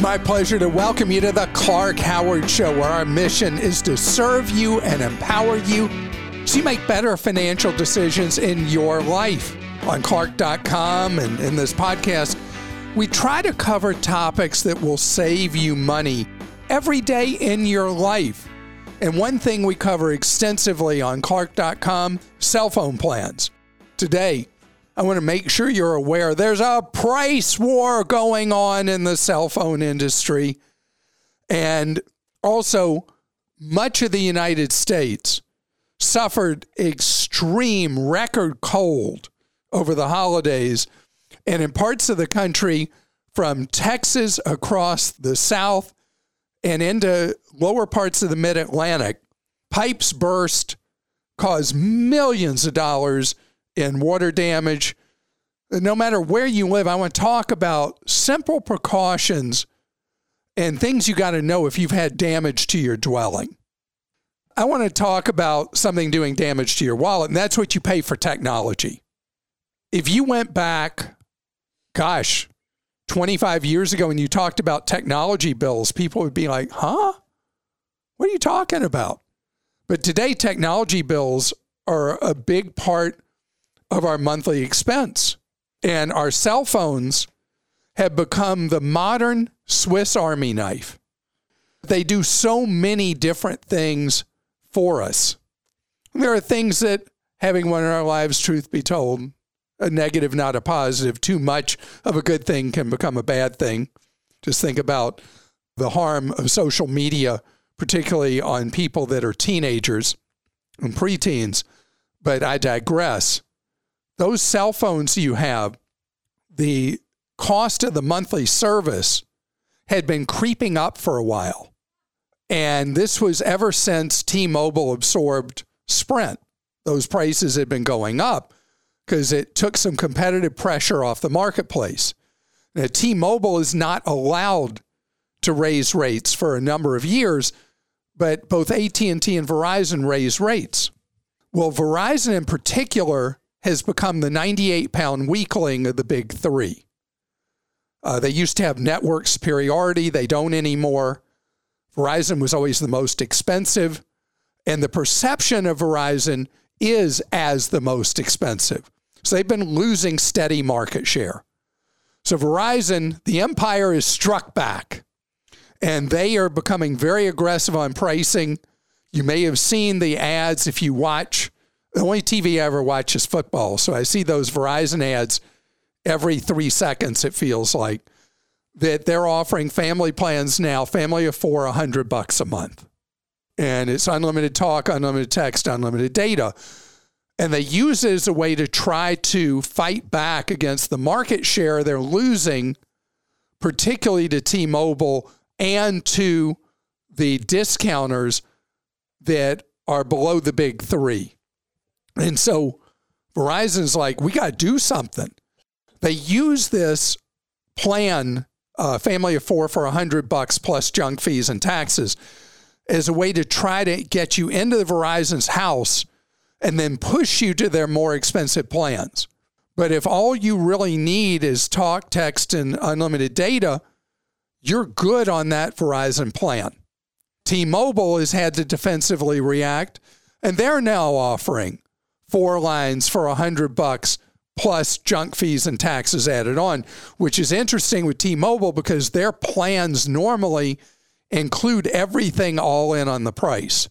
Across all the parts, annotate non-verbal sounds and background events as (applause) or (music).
It's my pleasure to welcome you to the Clark Howard Show, where our mission is to serve you and empower you so you make better financial decisions in your life. On Clark.com and in this podcast, we try to cover topics that will save you money every day in your life. And one thing we cover extensively on Clark.com cell phone plans. Today, I want to make sure you're aware there's a price war going on in the cell phone industry. And also, much of the United States suffered extreme record cold over the holidays. And in parts of the country, from Texas across the South and into lower parts of the mid Atlantic, pipes burst, caused millions of dollars in water damage. No matter where you live, I want to talk about simple precautions and things you got to know if you've had damage to your dwelling. I want to talk about something doing damage to your wallet, and that's what you pay for technology. If you went back, gosh, 25 years ago and you talked about technology bills, people would be like, huh? What are you talking about? But today, technology bills are a big part of our monthly expense. And our cell phones have become the modern Swiss Army knife. They do so many different things for us. There are things that having one in our lives, truth be told, a negative, not a positive, too much of a good thing can become a bad thing. Just think about the harm of social media, particularly on people that are teenagers and preteens. But I digress those cell phones you have, the cost of the monthly service had been creeping up for a while. And this was ever since T Mobile absorbed Sprint. Those prices had been going up because it took some competitive pressure off the marketplace. Now, T Mobile is not allowed to raise rates for a number of years, but both AT&T and Verizon raise rates. Well, Verizon in particular has become the 98 pound weakling of the big three. Uh, they used to have network superiority, they don't anymore. Verizon was always the most expensive, and the perception of Verizon is as the most expensive. So they've been losing steady market share. So Verizon, the empire is struck back, and they are becoming very aggressive on pricing. You may have seen the ads if you watch the only TV I ever watch is football. So I see those Verizon ads every three seconds, it feels like, that they're offering family plans now, family of four, 100 bucks a month. And it's unlimited talk, unlimited text, unlimited data. And they use it as a way to try to fight back against the market share they're losing, particularly to T Mobile and to the discounters that are below the big three. And so Verizon's like, we got to do something. They use this plan, uh, family of four for a hundred bucks plus junk fees and taxes, as a way to try to get you into the Verizon's house and then push you to their more expensive plans. But if all you really need is talk, text, and unlimited data, you're good on that Verizon plan. T Mobile has had to defensively react, and they're now offering four lines for a hundred bucks plus junk fees and taxes added on, which is interesting with T-Mobile because their plans normally include everything all in on the price.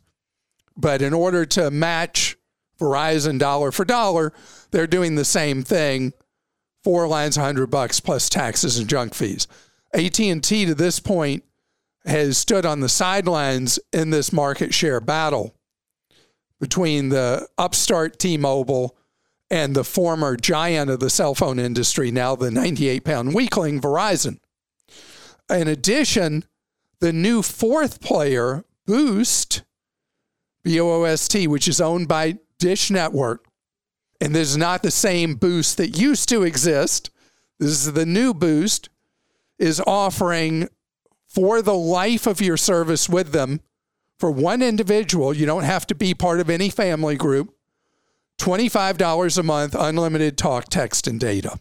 But in order to match Verizon dollar for dollar, they're doing the same thing, four lines 100 bucks plus taxes and junk fees. AT&T to this point has stood on the sidelines in this market share battle between the upstart T-Mobile and the former giant of the cell phone industry, now the 98 pound weakling, Verizon. In addition, the new fourth player, Boost, B O O S T, which is owned by Dish Network, and this is not the same Boost that used to exist. This is the new Boost, is offering for the life of your service with them for one individual. You don't have to be part of any family group $25 a month, unlimited talk, text, and data.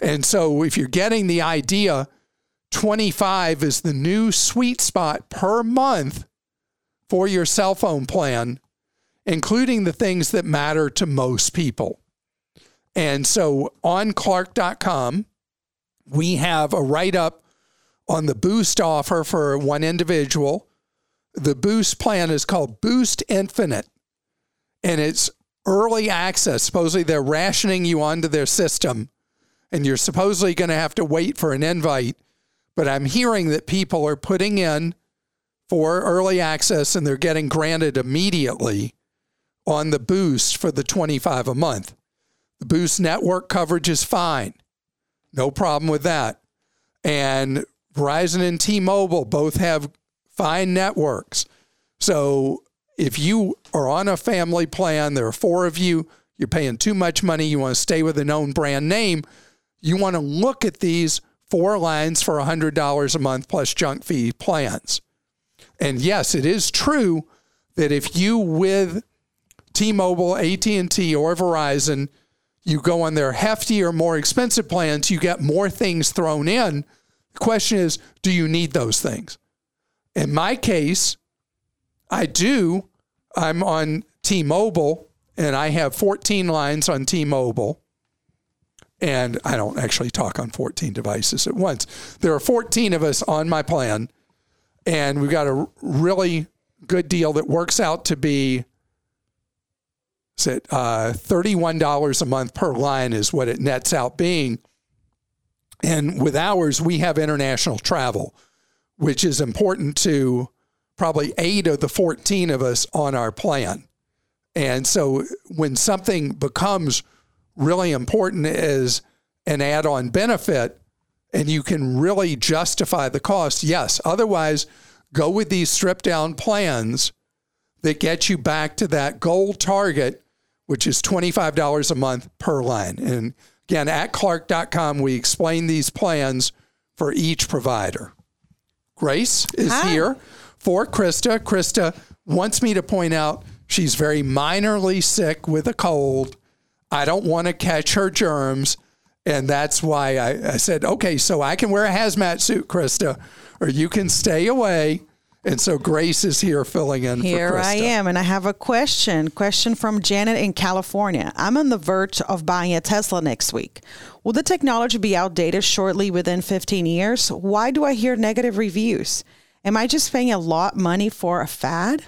And so if you're getting the idea, 25 is the new sweet spot per month for your cell phone plan, including the things that matter to most people. And so on clark.com, we have a write up on the boost offer for one individual. The boost plan is called Boost Infinite, and it's early access. Supposedly they're rationing you onto their system, and you're supposedly going to have to wait for an invite. But I'm hearing that people are putting in for early access and they're getting granted immediately on the boost for the 25 a month. The boost network coverage is fine. No problem with that. And Verizon and T-Mobile both have fine networks. So if you are on a family plan, there are four of you, you're paying too much money, you want to stay with a known brand name, you want to look at these four lines for $100 a month plus junk fee plans. And yes, it is true that if you with T-Mobile, AT&T or Verizon, you go on their hefty or more expensive plans, you get more things thrown in. The question is, do you need those things? In my case, I do. I'm on T Mobile and I have 14 lines on T Mobile. And I don't actually talk on 14 devices at once. There are 14 of us on my plan. And we've got a really good deal that works out to be is it, uh, $31 a month per line is what it nets out being. And with ours, we have international travel, which is important to probably eight of the 14 of us on our plan. And so when something becomes really important as an add on benefit and you can really justify the cost, yes. Otherwise, go with these stripped down plans that get you back to that goal target, which is $25 a month per line. And again, at clark.com, we explain these plans for each provider. Grace is Hi. here for Krista. Krista wants me to point out she's very minorly sick with a cold. I don't want to catch her germs. And that's why I, I, said, okay, so I can wear a hazmat suit, Krista, or you can stay away. And so Grace is here filling in here I am, and I have a question. Question from Janet in California. I'm on the verge of buying a Tesla next week. Will the technology be outdated shortly within 15 years? Why do I hear negative reviews? Am I just paying a lot money for a fad?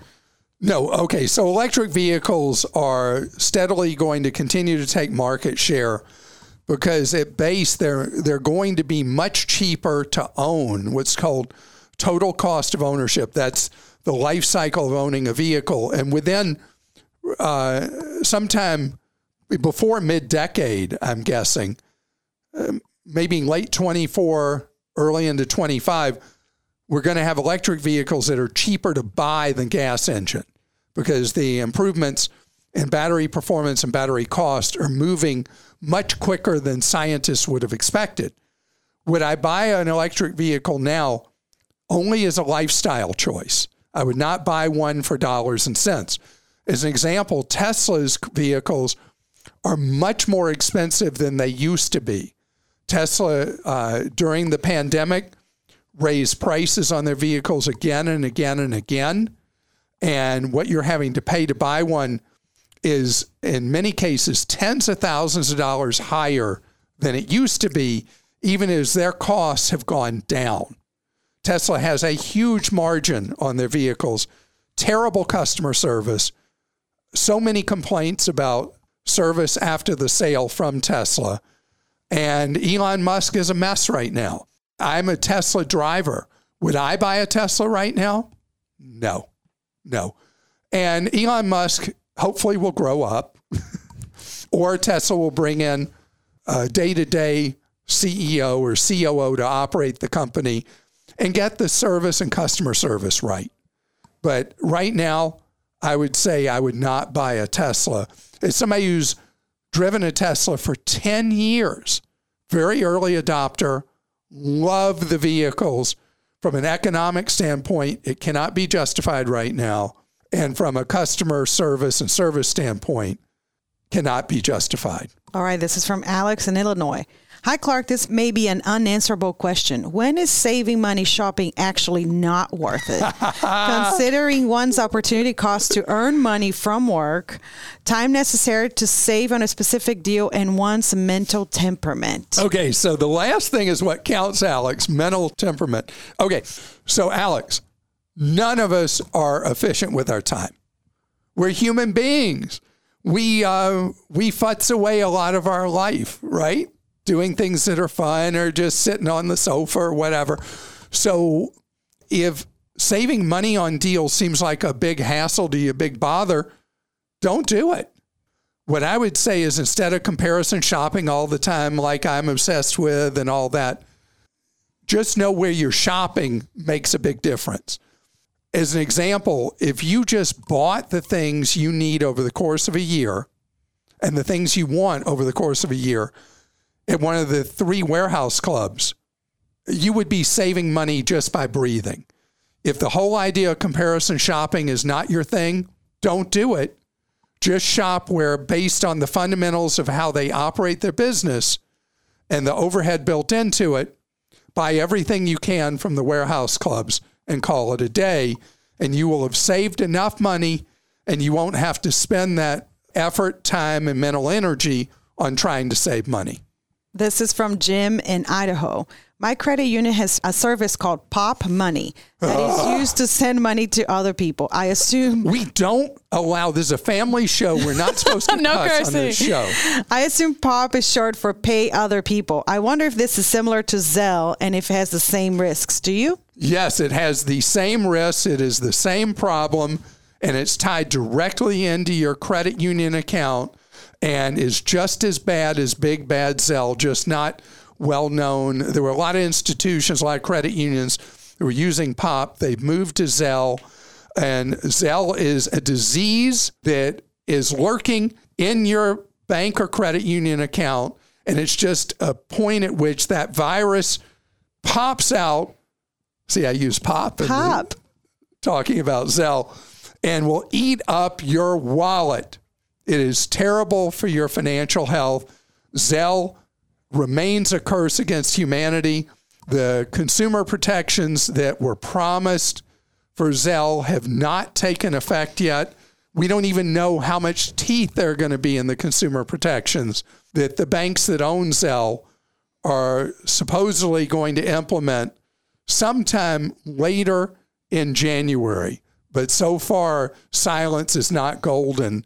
No. Okay. So electric vehicles are steadily going to continue to take market share because at base they're they're going to be much cheaper to own. What's called total cost of ownership. That's the life cycle of owning a vehicle, and within uh, sometime before mid decade, I'm guessing, um, maybe late 24, early into 25 we're going to have electric vehicles that are cheaper to buy than gas engine because the improvements in battery performance and battery cost are moving much quicker than scientists would have expected. Would I buy an electric vehicle now only as a lifestyle choice? I would not buy one for dollars and cents. As an example, Tesla's vehicles are much more expensive than they used to be. Tesla, uh, during the pandemic, raised prices on their vehicles again and again and again. And what you're having to pay to buy one is, in many cases, tens of thousands of dollars higher than it used to be, even as their costs have gone down. Tesla has a huge margin on their vehicles, terrible customer service, so many complaints about service after the sale from Tesla. And Elon Musk is a mess right now. I'm a Tesla driver. Would I buy a Tesla right now? No, no. And Elon Musk hopefully will grow up (laughs) or Tesla will bring in a day to day CEO or COO to operate the company and get the service and customer service right. But right now, I would say I would not buy a Tesla. Somebody who's driven a Tesla for 10 years, very early adopter, love the vehicles. From an economic standpoint, it cannot be justified right now. And from a customer service and service standpoint, cannot be justified. All right, this is from Alex in Illinois. Hi, Clark. This may be an unanswerable question. When is saving money shopping actually not worth it? (laughs) Considering one's opportunity cost to earn money from work, time necessary to save on a specific deal, and one's mental temperament. Okay, so the last thing is what counts, Alex mental temperament. Okay, so Alex, none of us are efficient with our time. We're human beings. We uh, we futz away a lot of our life, right? Doing things that are fun or just sitting on the sofa or whatever. So if saving money on deals seems like a big hassle to you, a big bother, don't do it. What I would say is instead of comparison shopping all the time, like I'm obsessed with and all that, just know where you're shopping makes a big difference. As an example, if you just bought the things you need over the course of a year and the things you want over the course of a year, at one of the three warehouse clubs, you would be saving money just by breathing. If the whole idea of comparison shopping is not your thing, don't do it. Just shop where, based on the fundamentals of how they operate their business and the overhead built into it, buy everything you can from the warehouse clubs and call it a day. And you will have saved enough money and you won't have to spend that effort, time, and mental energy on trying to save money. This is from Jim in Idaho. My credit union has a service called Popmoney that is (laughs) used to send money to other people. I assume we don't allow. This is a family show. We're not supposed to (laughs) no cuss cursing. on this show. I assume Pop is short for Pay Other People. I wonder if this is similar to Zelle and if it has the same risks. Do you? Yes, it has the same risks. It is the same problem, and it's tied directly into your credit union account and is just as bad as Big Bad Zelle, just not well known. There were a lot of institutions, a lot of credit unions that were using POP. They've moved to Zelle, and Zelle is a disease that is lurking in your bank or credit union account. And it's just a point at which that virus pops out. See, I use pop. Pop. Talking about Zelle and will eat up your wallet. It is terrible for your financial health. Zelle remains a curse against humanity. The consumer protections that were promised for Zelle have not taken effect yet. We don't even know how much teeth there are going to be in the consumer protections that the banks that own Zelle are supposedly going to implement sometime later in January. But so far, silence is not golden.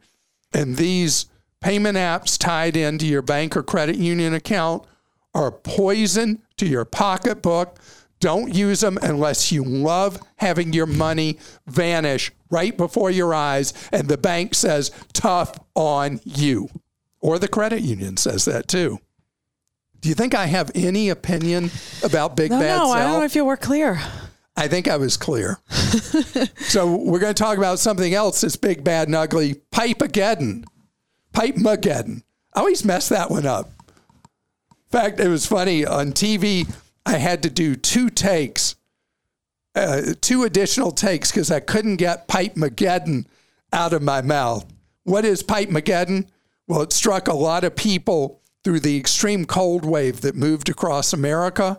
And these payment apps tied into your bank or credit union account are poison to your pocketbook. Don't use them unless you love having your money vanish right before your eyes and the bank says, tough on you. Or the credit union says that too. Do you think I have any opinion about Big no, Bad No, Zelle? I don't know if you were clear. I think I was clear. (laughs) so we're going to talk about something else that's big, bad, and ugly. Pipe-ageddon. Pipe-mageddon. I always mess that one up. In fact, it was funny on TV. I had to do two takes, uh, two additional takes because I couldn't get Pipe-mageddon out of my mouth. What is Pipe-mageddon? Well, it struck a lot of people through the extreme cold wave that moved across America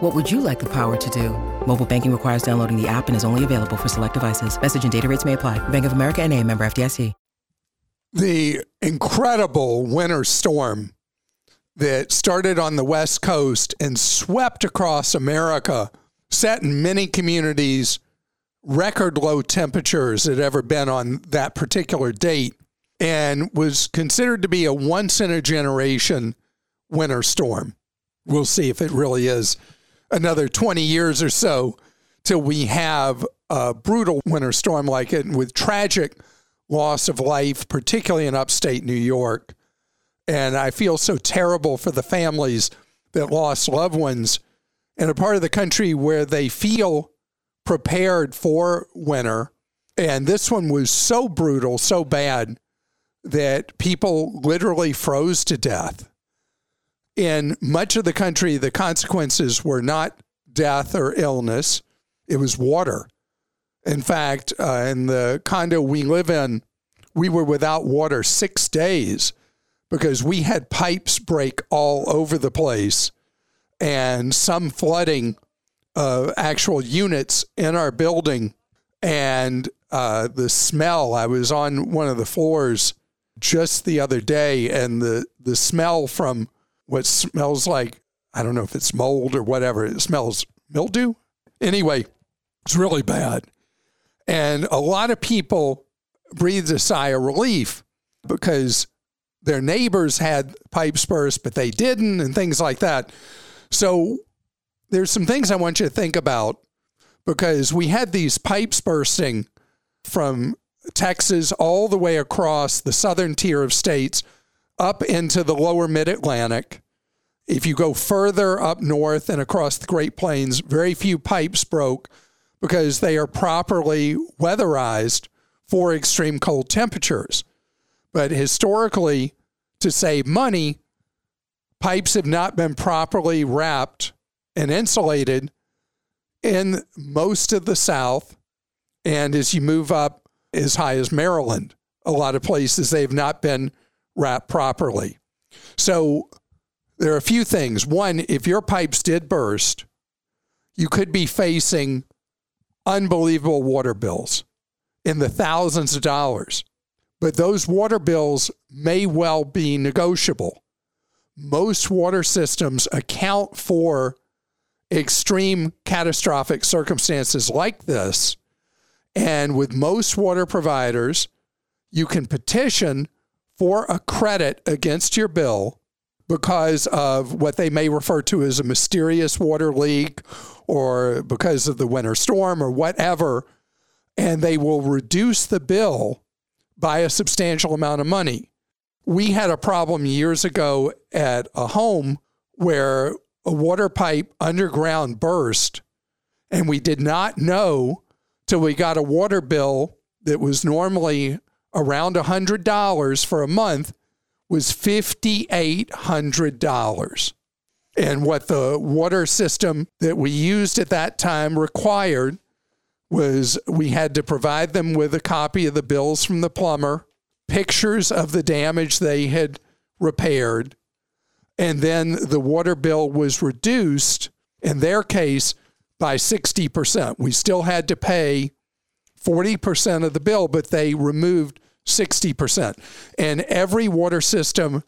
What would you like the power to do? Mobile banking requires downloading the app and is only available for select devices. Message and data rates may apply. Bank of America and a member FDIC. The incredible winter storm that started on the West Coast and swept across America, set in many communities record low temperatures that ever been on that particular date, and was considered to be a once in a generation winter storm. We'll see if it really is another 20 years or so till we have a brutal winter storm like it with tragic loss of life, particularly in upstate New York. And I feel so terrible for the families that lost loved ones in a part of the country where they feel prepared for winter. And this one was so brutal, so bad that people literally froze to death. In much of the country, the consequences were not death or illness, it was water. In fact, uh, in the condo we live in, we were without water six days because we had pipes break all over the place and some flooding of actual units in our building. And uh, the smell, I was on one of the floors just the other day, and the, the smell from what smells like, I don't know if it's mold or whatever, it smells mildew. Anyway, it's really bad. And a lot of people breathed a sigh of relief because their neighbors had pipes burst, but they didn't, and things like that. So there's some things I want you to think about because we had these pipes bursting from Texas all the way across the southern tier of states up into the lower mid Atlantic. If you go further up north and across the Great Plains, very few pipes broke because they are properly weatherized for extreme cold temperatures. But historically, to save money, pipes have not been properly wrapped and insulated in most of the South. And as you move up as high as Maryland, a lot of places they've not been wrapped properly. So there are a few things. One, if your pipes did burst, you could be facing unbelievable water bills in the thousands of dollars. But those water bills may well be negotiable. Most water systems account for extreme catastrophic circumstances like this. And with most water providers, you can petition for a credit against your bill because of what they may refer to as a mysterious water leak or because of the winter storm or whatever. And they will reduce the bill by a substantial amount of money. We had a problem years ago at a home where a water pipe underground burst, and we did not know till we got a water bill that was normally around $100 for a month was $5,800. And what the water system that we used at that time required was we had to provide them with a copy of the bills from the plumber, pictures of the damage they had repaired, and then the water bill was reduced in their case by 60%. We still had to pay 40% of the bill, but they removed 60%. And every water system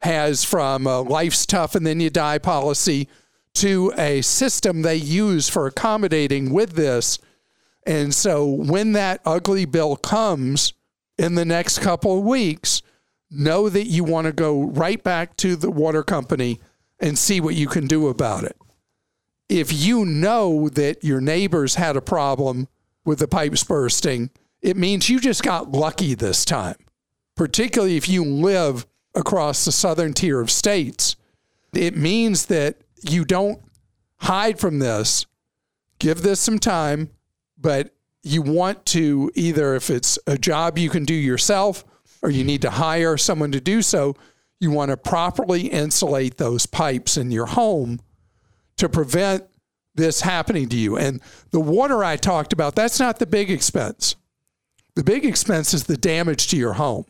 has from a life's tough and then you die policy to a system they use for accommodating with this. And so when that ugly bill comes in the next couple of weeks, know that you want to go right back to the water company and see what you can do about it. If you know that your neighbors had a problem with the pipes bursting, it means you just got lucky this time, particularly if you live across the southern tier of states. It means that you don't hide from this, give this some time, but you want to either, if it's a job you can do yourself or you need to hire someone to do so, you want to properly insulate those pipes in your home to prevent this happening to you. And the water I talked about, that's not the big expense. The big expense is the damage to your home.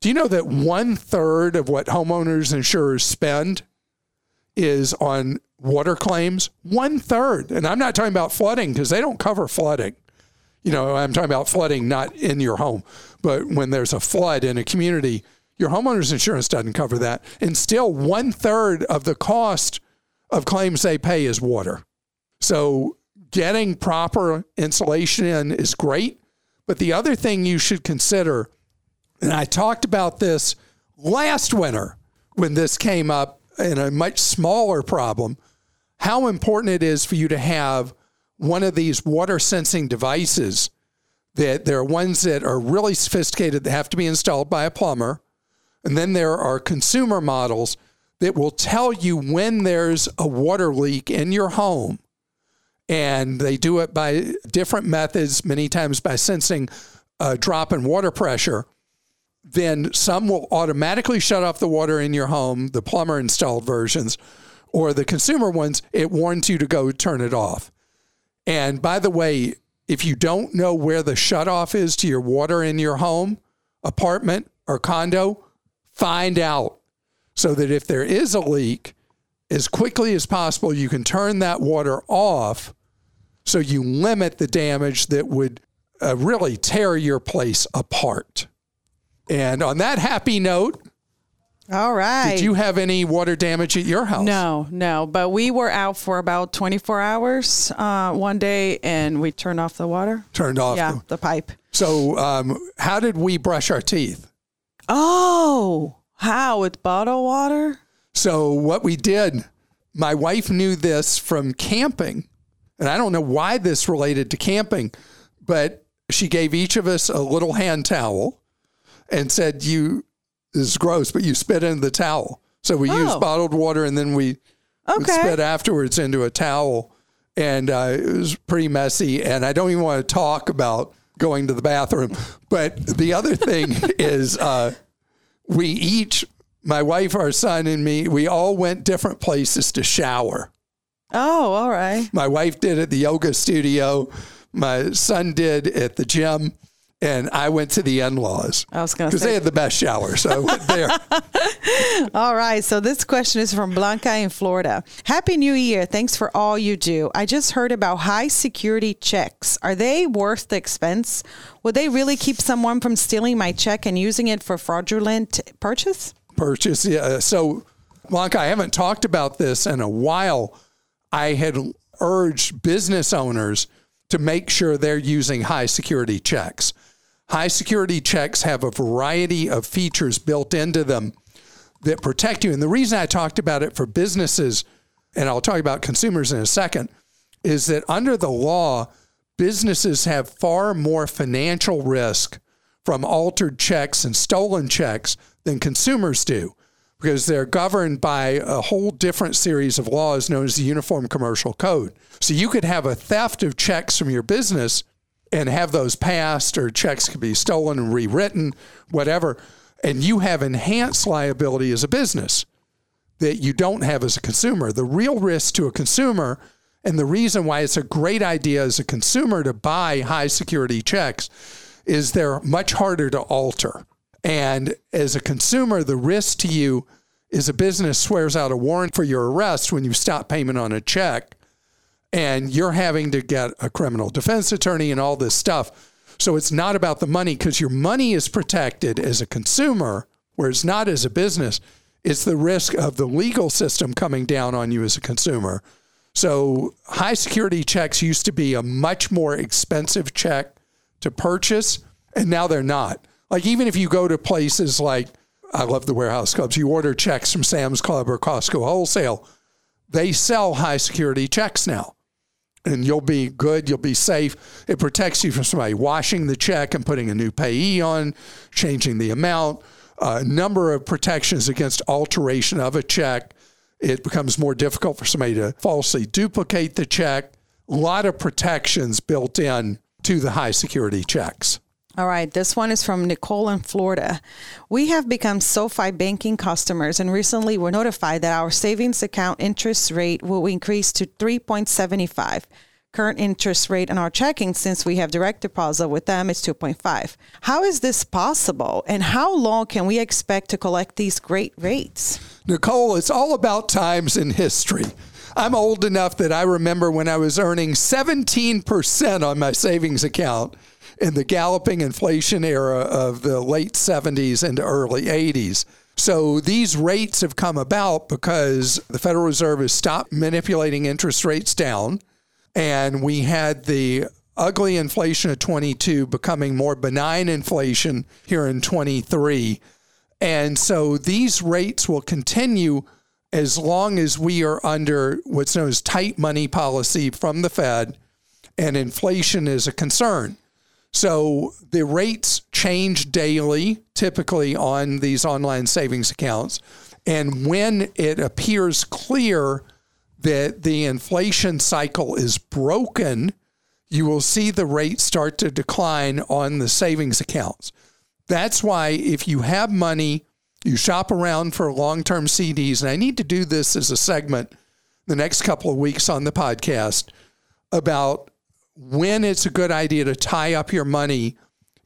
Do you know that one third of what homeowners insurers spend is on water claims? One third. And I'm not talking about flooding because they don't cover flooding. You know, I'm talking about flooding not in your home, but when there's a flood in a community, Your homeowner's insurance doesn't cover that. And still, one third of the cost of claims they pay is water. So, getting proper insulation in is great. But the other thing you should consider, and I talked about this last winter when this came up in a much smaller problem, how important it is for you to have one of these water sensing devices that there are ones that are really sophisticated that have to be installed by a plumber and then there are consumer models that will tell you when there's a water leak in your home. And they do it by different methods, many times by sensing a drop in water pressure. Then some will automatically shut off the water in your home, the plumber installed versions, or the consumer ones, it warns you to go turn it off. And by the way, if you don't know where the shutoff is to your water in your home, apartment, or condo, find out so that if there is a leak, as quickly as possible, you can turn that water off so you limit the damage that would uh, really tear your place apart. And on that happy note, all right. Did you have any water damage at your house? No, no. But we were out for about 24 hours uh, one day and we turned off the water. Turned off Yeah, the, the pipe. So, um, how did we brush our teeth? Oh, how? With bottled water? So, what we did, my wife knew this from camping, and I don't know why this related to camping, but she gave each of us a little hand towel and said, You, this is gross, but you spit in the towel. So, we Oh. used bottled water and then we Okay. spit afterwards into a towel. And uh, it was pretty messy. And I don't even want to talk about going to the bathroom. But the other thing (laughs) is, uh, we each, my wife, our son, and me, we all went different places to shower. Oh, all right. My wife did at the yoga studio, my son did at the gym, and I went to the in laws I was going to say because they had the best shower. So I went there. (laughs) All right. So this question is from Blanca in Florida. Happy New Year. Thanks for all you do. I just heard about high security checks. Are they worth the expense? Would they really keep someone from stealing my check and using it for fraudulent purchase? Purchase. Yeah. Uh, so, Blanca, I haven't talked about this in a while. I had urged business owners to make sure they're using high security checks. High security checks have a variety of features built into them that protect you. And the reason I talked about it for businesses, and I'll talk about consumers in a second, is that under the law, businesses have far more financial risk from altered checks and stolen checks than consumers do because they're governed by a whole different series of laws known as the Uniform Commercial Code. So you could have a theft of checks from your business and have those passed, or checks could be stolen and rewritten, whatever, and you have enhanced liability as a business that you don't have as a consumer. The real risk to a consumer, and the reason why it's a great idea as a consumer to buy high security checks, is they're much harder to alter. And as a consumer, the risk to you is a business swears out a warrant for your arrest when you stop payment on a check, and you're having to get a criminal defense attorney and all this stuff. So it's not about the money because your money is protected as a consumer, whereas not as a business. It's the risk of the legal system coming down on you as a consumer. So high security checks used to be a much more expensive check to purchase, and now they're not. Like even if you go to places like I love the warehouse clubs, you order checks from Sam's Club or Costco wholesale, they sell high security checks now. And you'll be good, you'll be safe. It protects you from somebody washing the check and putting a new payee on, changing the amount, a number of protections against alteration of a check. It becomes more difficult for somebody to falsely duplicate the check. A lot of protections built in to the high security checks. All right, this one is from Nicole in Florida. We have become SoFi banking customers and recently were notified that our savings account interest rate will increase to 3.75. Current interest rate on our checking since we have direct deposit with them is 2.5. How is this possible and how long can we expect to collect these great rates? Nicole, it's all about times in history. I'm old enough that I remember when I was earning 17% on my savings account in the galloping inflation era of the late 70s and early 80s. So these rates have come about because the Federal Reserve has stopped manipulating interest rates down. And we had the ugly inflation of 22 becoming more benign inflation here in 23. And so these rates will continue as long as we are under what's known as tight money policy from the Fed and inflation is a concern. So the rates change daily, typically on these online savings accounts. And when it appears clear that the inflation cycle is broken, you will see the rate start to decline on the savings accounts. That's why if you have money, you shop around for long term CDs. And I need to do this as a segment the next couple of weeks on the podcast about when it's a good idea to tie up your money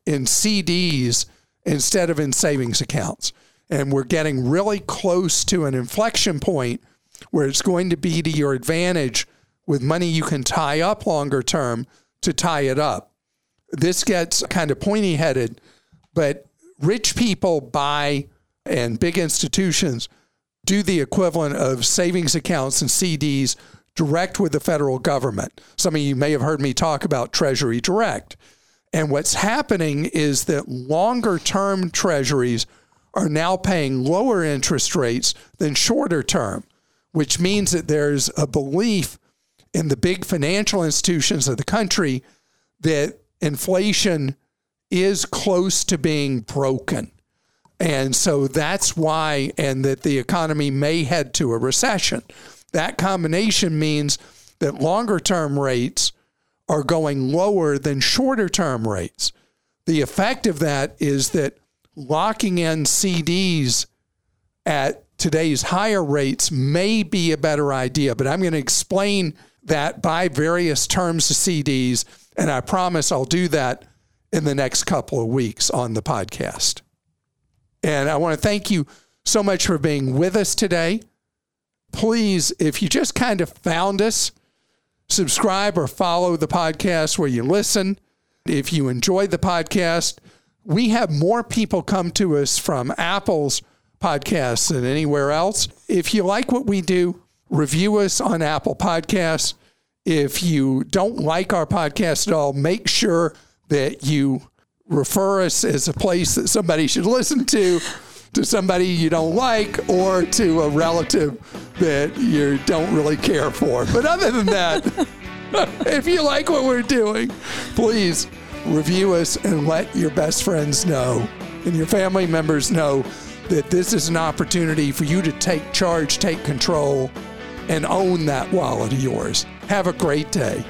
in CDs instead of in savings accounts. And we're getting really close to an inflection point where it's going to be to your advantage with money you can tie up longer term to tie it up. This gets kind of pointy headed, but rich people buy and big institutions do the equivalent of savings accounts and CDs direct with the federal government. Some of you may have heard me talk about Treasury Direct. And what's happening is that longer term treasuries are now paying lower interest rates than shorter term, which means that there's a belief in the big financial institutions of the country that inflation is close to being broken. And so that's why, and that the economy may head to a recession. That combination means that longer term rates are going lower than shorter term rates. The effect of that is that locking in CDs at today's higher rates may be a better idea, but I'm going to explain that by various terms of CDs, and I promise I'll do that in the next couple of weeks on the podcast. And I want to thank you so much for being with us today please, if you just kind of found us, subscribe or follow the podcast where you listen. If you enjoy the podcast, we have more people come to us from Apple's podcasts than anywhere else. If you like what we do, review us on Apple Podcasts. If you don't like our podcast at all, make sure that you refer us as a place that somebody should listen to to somebody you don't like or to a relative that you don't really care for. But other than that, (laughs) if you like what we're doing, please review us and let your best friends know and your family members know that this is an opportunity for you to take charge, take control, and own that wallet of yours. Have a great day.